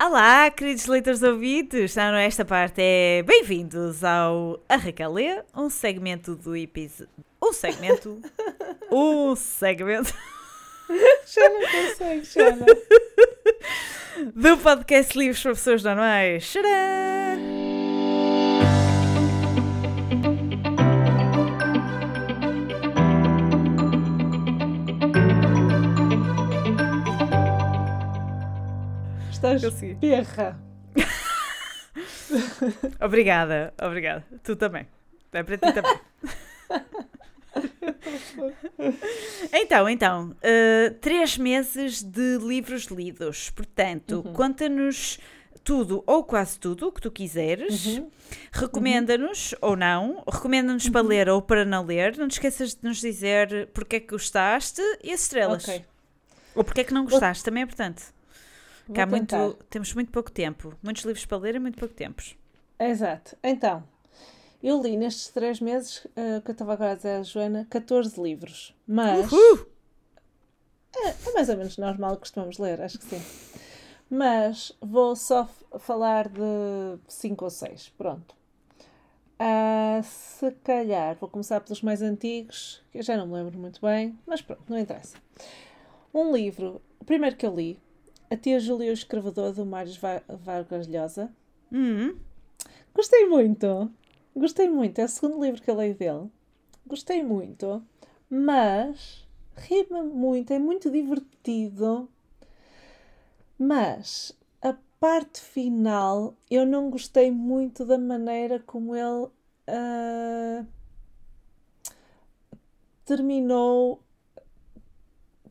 Olá, queridos leitores ouvintes! Não, não, esta parte é bem-vindos ao A Raquel Lê, um segmento do episódio. Um segmento. um segmento. Já não consigo, Xana. do podcast Livros para Pessoas Normais. Xará! Estás perra. obrigada, obrigada. Tu também. É para ti também. então, então, uh, três meses de livros lidos. Portanto, uhum. conta-nos tudo ou quase tudo o que tu quiseres. Uhum. Recomenda-nos uhum. ou não. Recomenda-nos uhum. para ler ou para não ler. Não te esqueças de nos dizer porque é que gostaste e as estrelas. Okay. Ou porque é que não gostaste, também é importante. Cá muito, temos muito pouco tempo. Muitos livros para ler e muito pouco tempo. Exato. Então, eu li nestes três meses, uh, que eu estava agora a dizer a Joana, 14 livros. Mas. É, é, mais ou menos normal que costumamos ler, acho que sim. Mas vou só falar de 5 ou 6. Pronto. Uh, se calhar vou começar pelos mais antigos, que eu já não me lembro muito bem, mas pronto, não interessa. Um livro, o primeiro que eu li a tia Júlia, o escrevador do Mário Vargas Llosa. Hum. Gostei muito. Gostei muito. É o segundo livro que eu leio dele. Gostei muito. Mas rima muito. É muito divertido. Mas a parte final eu não gostei muito da maneira como ele uh, terminou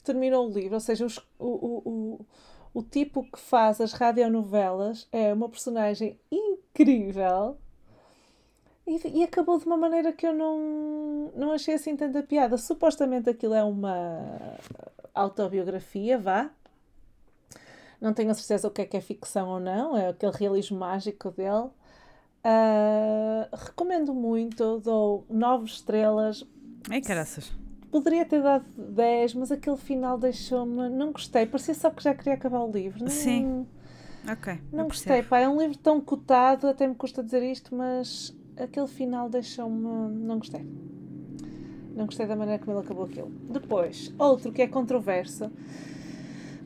terminou o livro, ou seja, os, o, o, o tipo que faz as radionovelas é uma personagem incrível e, e, acabou de uma maneira que eu não, não achei assim tanta piada. Supostamente aquilo é uma autobiografia, vá. Não tenho a certeza o que é que é ficção ou não, é aquele realismo mágico dele. Uh, recomendo muito, dou nove estrelas. Ai, caraças poderia ter dado 10, mas aquele final deixou-me. Não gostei, parecia só que já queria acabar o livro. Não, Sim. Ok. Não gostei, pá. É um livro tão cotado, até me custa dizer isto, mas aquele final deixou-me. Não gostei. Não gostei da maneira como ele acabou aquilo. Depois, outro que é controverso.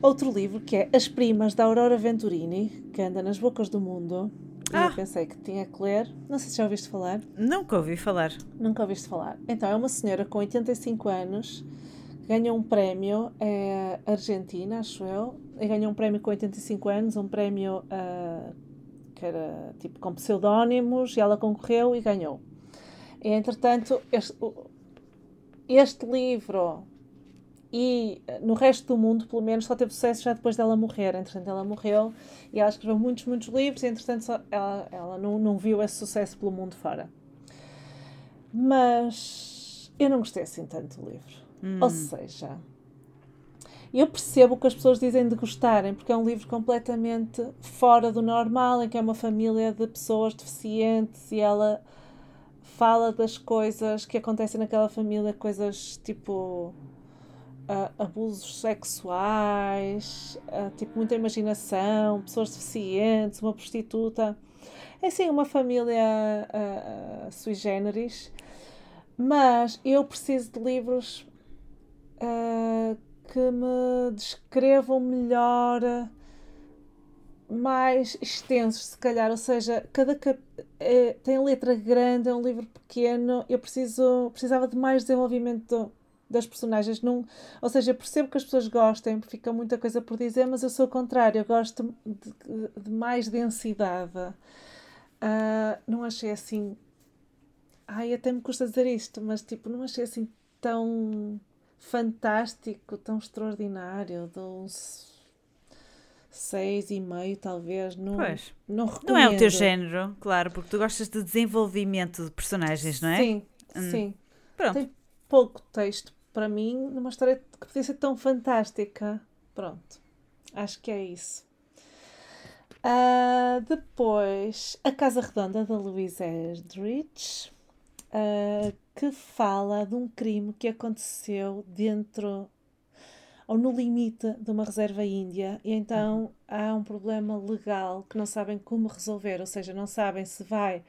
Outro livro que é As Primas da Aurora Venturini, que anda nas bocas do mundo. Ah. eu pensei que tinha que ler. Não sei se já ouviste falar. Nunca ouvi falar. Nunca ouviste falar. Então, é uma senhora com 85 anos que ganhou um prémio, é Argentina, acho eu, e ganhou um prémio com 85 anos, um prémio uh, que era tipo com pseudónimos, e ela concorreu e ganhou. E, entretanto, este, este livro e eh, no resto do mundo, pelo menos, só teve sucesso já depois dela morrer. Entretanto, ela morreu e ela escreveu muitos, muitos livros e, entretanto, só, ela, ela não, não viu esse sucesso pelo mundo fora. Mas eu não gostei assim tanto do livro. Hum. Ou seja, eu percebo o que as pessoas dizem de gostarem, porque é um livro completamente fora do normal, em que é uma família de pessoas deficientes e ela fala das coisas que acontecem naquela família, coisas tipo uh, abusos sexuais, uh, tipo muita imaginação, pessoas deficientes, uma prostituta. É assim, uma família uh, sui generis. Mas eu preciso de livros que me descrevam melhor mais extensos, se calhar, ou seja, cada cap... é, tem letra grande, é um livro pequeno, eu preciso, precisava de mais desenvolvimento das personagens. Não, ou seja, percebo que as pessoas gostem, porque fica muita coisa por dizer, mas eu sou o contrário, eu gosto de, de mais densidade. Uh, não achei assim. Ai, até me custa dizer isto, mas tipo, não achei assim tão fantástico, tão extraordinário, de uns seis e meio, talvez. Não, pois. não recomendo. Não é o teu género, claro, porque tu gostas de desenvolvimento de personagens, não é? Sim, hum. sim. Pronto. Tem pouco texto para mim, numa história que podia ser tão fantástica. Pronto, acho que é isso. Uh, depois, A Casa Redonda, da Louise Erdrich, uh, que fala de um crime que aconteceu dentro. ou no limite de uma reserva índia, e então uhum. há um problema legal que não sabem como resolver, ou seja, não sabem se vai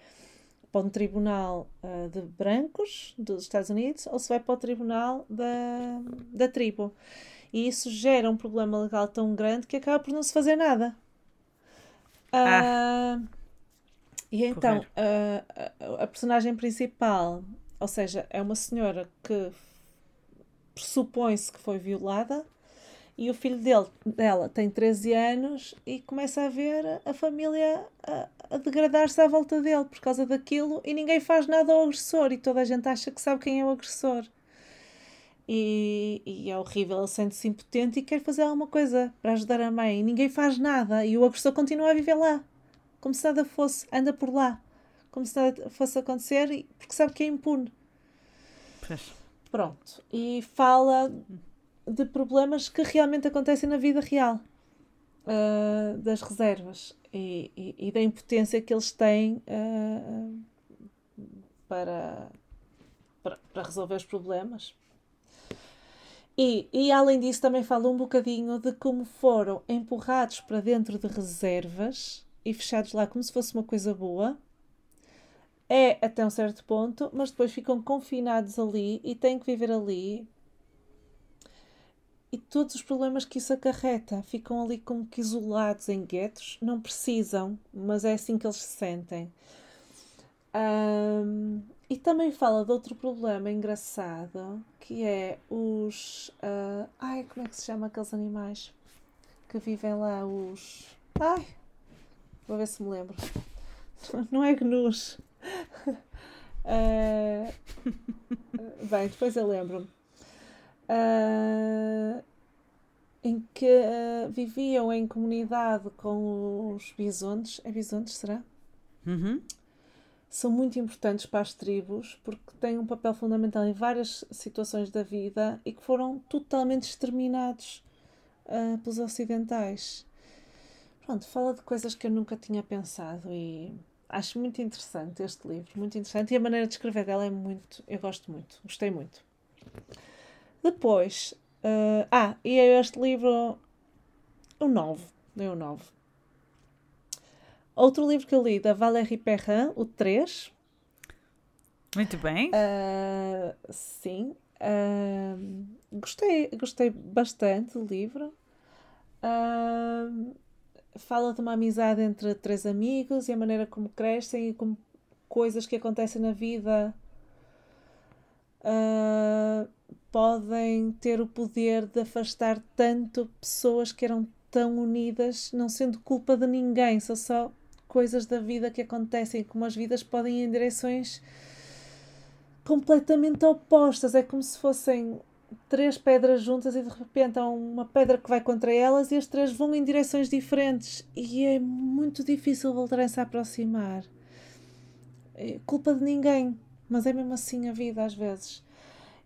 para um tribunal uh, de brancos dos Estados Unidos ou se vai para o tribunal da, da tribo. E isso gera um problema legal tão grande que acaba por não se fazer nada. Ah. Uh, e então, uh, a personagem principal, ou seja, é uma senhora que pressupõe-se que foi violada e o filho dele, dela tem 13 anos e começa a ver a família a, a degradar-se à volta dele por causa daquilo e ninguém faz nada ao agressor e toda a gente acha que sabe quem é o agressor. E, e é horrível, ele sente-se impotente e quer fazer alguma coisa para ajudar a mãe. E ninguém faz nada e o agressor continua a viver lá, como se nada fosse, anda por lá, como se nada fosse acontecer, porque sabe que é impune. Pronto, e fala de problemas que realmente acontecem na vida real uh, das reservas e, e, e, da impotência que eles têm uh, para, para, para resolver os problemas. E, e além disso, também fala um bocadinho de como foram empurrados para dentro de reservas e fechados lá como se fosse uma coisa boa. É até um certo ponto, mas depois ficam confinados ali e têm que viver ali. E todos os problemas que isso acarreta ficam ali como que isolados em guetos. Não precisam, mas é assim que eles se sentem. Um, e também fala de outro problema engraçado que é os. Uh, ai, como é que se chama aqueles animais que vivem lá? Os. Ai, vou ver se me lembro. Não é gnus. Uh, bem, depois eu lembro-me. Uh, em que uh, viviam em comunidade com os bisontes. É bisontes, será? Uhum são muito importantes para as tribos porque têm um papel fundamental em várias situações da vida e que foram totalmente exterminados uh, pelos ocidentais. Pronto, fala de coisas que eu nunca tinha pensado e acho muito interessante este livro, muito interessante e a maneira de escrever dela é muito, eu gosto muito, gostei muito. Depois, uh, ah, e é este livro, o 9, deu o 9. Outro livro que eu li da Valérie Perrin, o 3. Muito bem. Uh, sim. Uh, gostei, gostei bastante do livro. Uh, fala de uma amizade entre três amigos e a maneira como crescem e como coisas que acontecem na vida podem ter o poder de afastar tanto pessoas que eram tão unidas, não sendo culpa de ninguém, são só coisas da vida que acontecem, como as vidas podem ir em direções completamente opostas. É como se fossem três pedras juntas e de repente há uma pedra que vai contra elas e as três vão em direções diferentes e é muito difícil voltarem-se a aproximar. É culpa de ninguém, mas é mesmo assim a vida às vezes.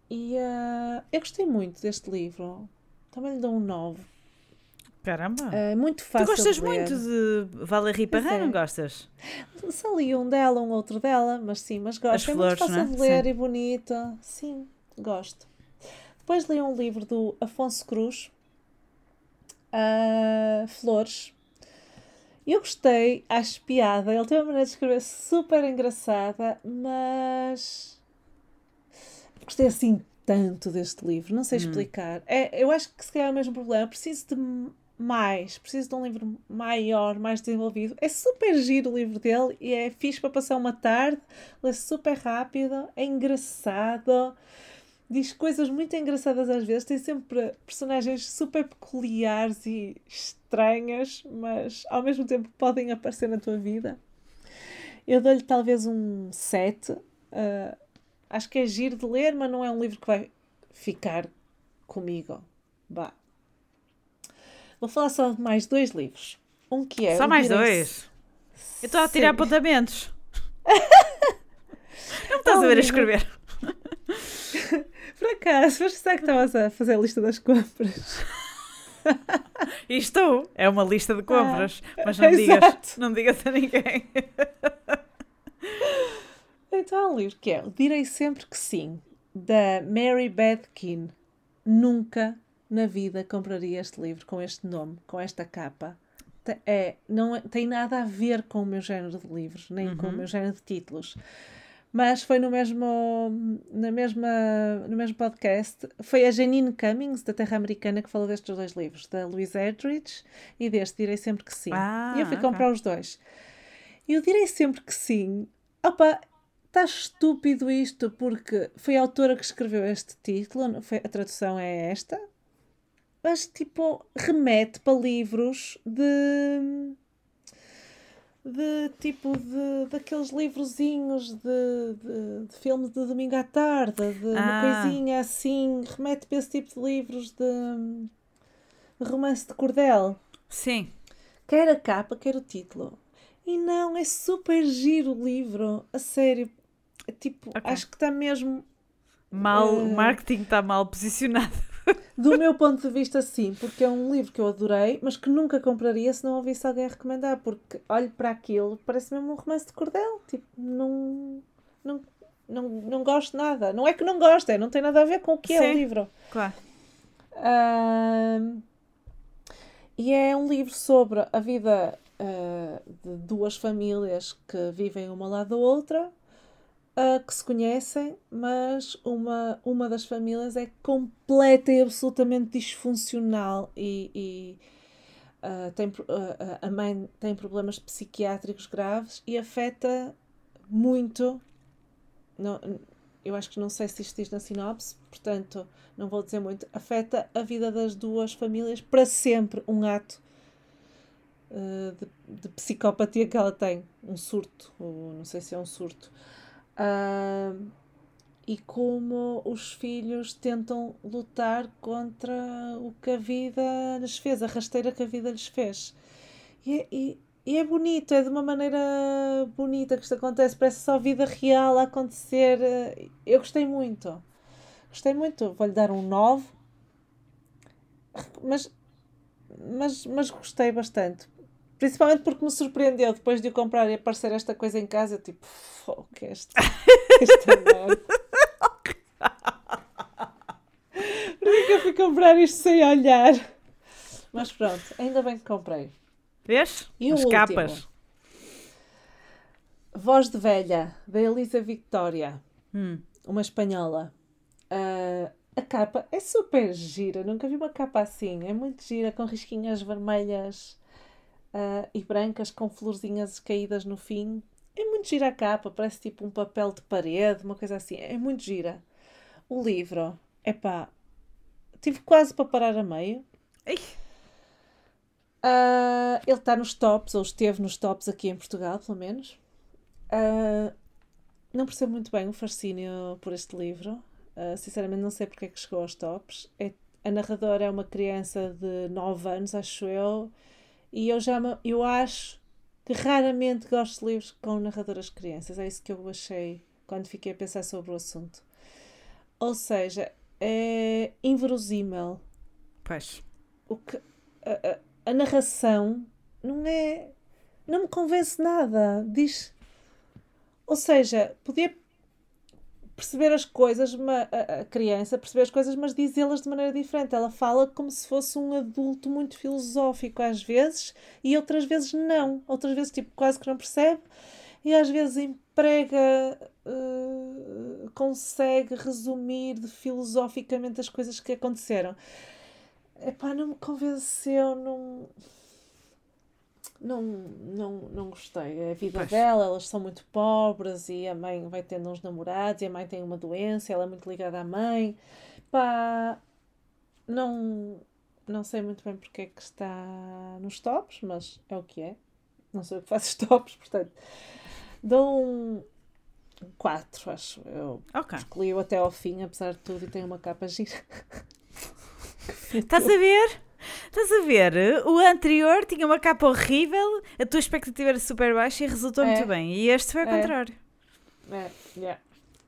E uh, eu gostei muito deste livro. Também lhe dou um 9 Caramba! É muito fácil. Tu gostas muito de Valérie Perrin, é. não gostas? Só li um dela, um outro dela, mas sim, mas gosto. As é flores, muito fácil é? de ler sim. e bonito. Sim, gosto. Depois li um livro do Afonso Cruz, uh, Flores. Eu gostei, acho piada. Ele tem uma maneira de escrever super engraçada, mas gostei assim tanto deste livro, não sei hum. explicar. É, eu acho que se calhar é o mesmo problema. Preciso de mais, preciso de um livro maior, mais desenvolvido. É super giro o livro dele e é fixe para passar uma tarde, lê super rápido, é engraçado, diz coisas muito engraçadas às vezes, tem sempre personagens super peculiares e estranhas, mas ao mesmo tempo podem aparecer na tua vida. Eu dou-lhe talvez um 7. Uh, ah, acho que é giro de ler, mas não é um livro que vai ficar comigo. Bah, Vou falar só de mais dois livros. Um que é. Só mais dois? Eu estou a tirar apontamentos. não estás a ver a escrever. Por acaso, mas será que estavas a fazer a lista das compras? Isto é uma lista de compras, ah, mas não digas, não digas a ninguém. Então há um livro que é Direi Sempre Que Sim, da Mary Beth Keane. Nunca na vida compraria este livro com este nome, com esta capa. É, não é, tem nada a ver com o meu género de livros, nem uhum. com o uhum. meu género de títulos. Mas foi no mesmo, na mesma, no mesmo podcast. Foi a Janine Cummings, da Terra Americana, que falou destes dois livros, da Louise Erdrich e deste Direi Sempre Que Sim. Ah, e eu fui okay. comprar os dois. E eu direi sempre que sim. Opa, está estúpido isto, porque foi a autora que escreveu este título, foi, a tradução é esta, mas tipo, remete para livros de. de tipo de daqueles livrozinhos de, de, de filmes de domingo à tarde, de ah. uma coisinha assim, remete para esse tipo de livros de, de romance de cordel. Sim. Quer a capa, quer o título. E não, é super giro o livro, a sério. É tipo, okay. acho que está mesmo. Mal, uh, o marketing está mal posicionado. Do meu ponto de vista, sim, porque é um livro que eu adorei, mas que nunca compraria se não ouvisse alguém recomendar, porque olho para aquilo, parece mesmo um romance de cordel. Tipo, não, não, não, não gosto nada. Não é que não gosto, é, não tem nada a ver com o que sim, é o livro. Claro. Uh, e é um livro sobre a vida uh, de duas famílias que vivem uma lá da outra uh, que se conhecem, mas uma, uma das famílias é completa e absolutamente disfuncional e, e uh, tem, uh, a mãe tem problemas psiquiátricos graves e afeta muito. Eu acho que não sei se isto diz na sinopse, portanto não vou dizer muito. Afeta a vida das duas famílias para sempre. Um ato de, de, psicopatia que ela tem, um surto, não sei se é um surto. Uh, e como os filhos tentam lutar contra o que a vida lhes fez, a rasteira que a vida lhes fez. E, e, e, é bonito, é de uma maneira bonita que isto acontece, parece só vida real a acontecer. Eu gostei muito. Gostei muito. Vou-lhe dar um 9. Mas, mas, mas gostei bastante. Principalmente porque me surpreendeu depois de o comprar e aparecer esta coisa em casa, tipo, fogo, que é este amor. Porquê que eu fui comprar isto sem olhar? Mas pronto, ainda bem que comprei. Vês? E As capas. Voz de Velha, da Elisa Victoria, hum. uma espanhola. Uh, a capa é super gira, nunca vi uma capa assim. É muito gira, com risquinhas vermelhas uh, e brancas com florzinhas caídas no fim. É muito gira a capa, parece tipo um papel de parede, uma coisa assim. É muito gira. O livro, é pá, tive quase para parar a meio. Uh, ele está nos tops, ou esteve nos tops aqui em Portugal, pelo menos. Uh, não percebo muito bem o fascínio por este livro. Uh, sinceramente, não sei porque é que chegou aos tops. É, a narradora é uma criança de 9 anos, acho eu, e eu já eu acho que raramente gosto de livros com narradoras crianças. É isso que eu achei quando fiquei a pensar sobre o assunto. Ou seja, é inverosímil. Pois. O que, a, a, a narração não é. não me convence nada. Diz. Ou seja, podia perceber as coisas, a criança perceber as coisas, mas dizê-las de maneira diferente. Ela fala como se fosse um adulto muito filosófico às vezes e outras vezes não. Outras vezes, tipo, quase que não percebe e às vezes emprega, uh, consegue resumir filosoficamente as coisas que aconteceram. Epá, não me convenceu, não não, não, não gostei. A vida pois. dela, elas são muito pobres e a mãe vai tendo uns namorados e a mãe tem uma doença, ela é muito ligada à mãe. Pá, não, não sei muito bem porque é que está nos tops, mas é o que é. Não sei o que faz os tops, portanto, dou um 4, acho eu. Okay. Escolhi-o até ao fim, apesar de tudo, e tem uma capa gira. Estás a ver? Estás a ver? O anterior tinha uma capa horrível, a tua expectativa era super baixa e resultou é. muito bem. E este foi ao é. contrário. É, yeah.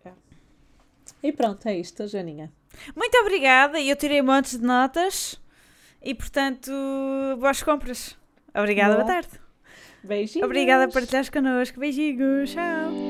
é. E pronto, é isto, Janinha. Muito obrigada. Eu tirei montes de notas e, portanto, boas compras. Obrigada, boa, boa tarde. Beijinhos. Obrigada por partilhares connosco. Beijinhos. Tchau.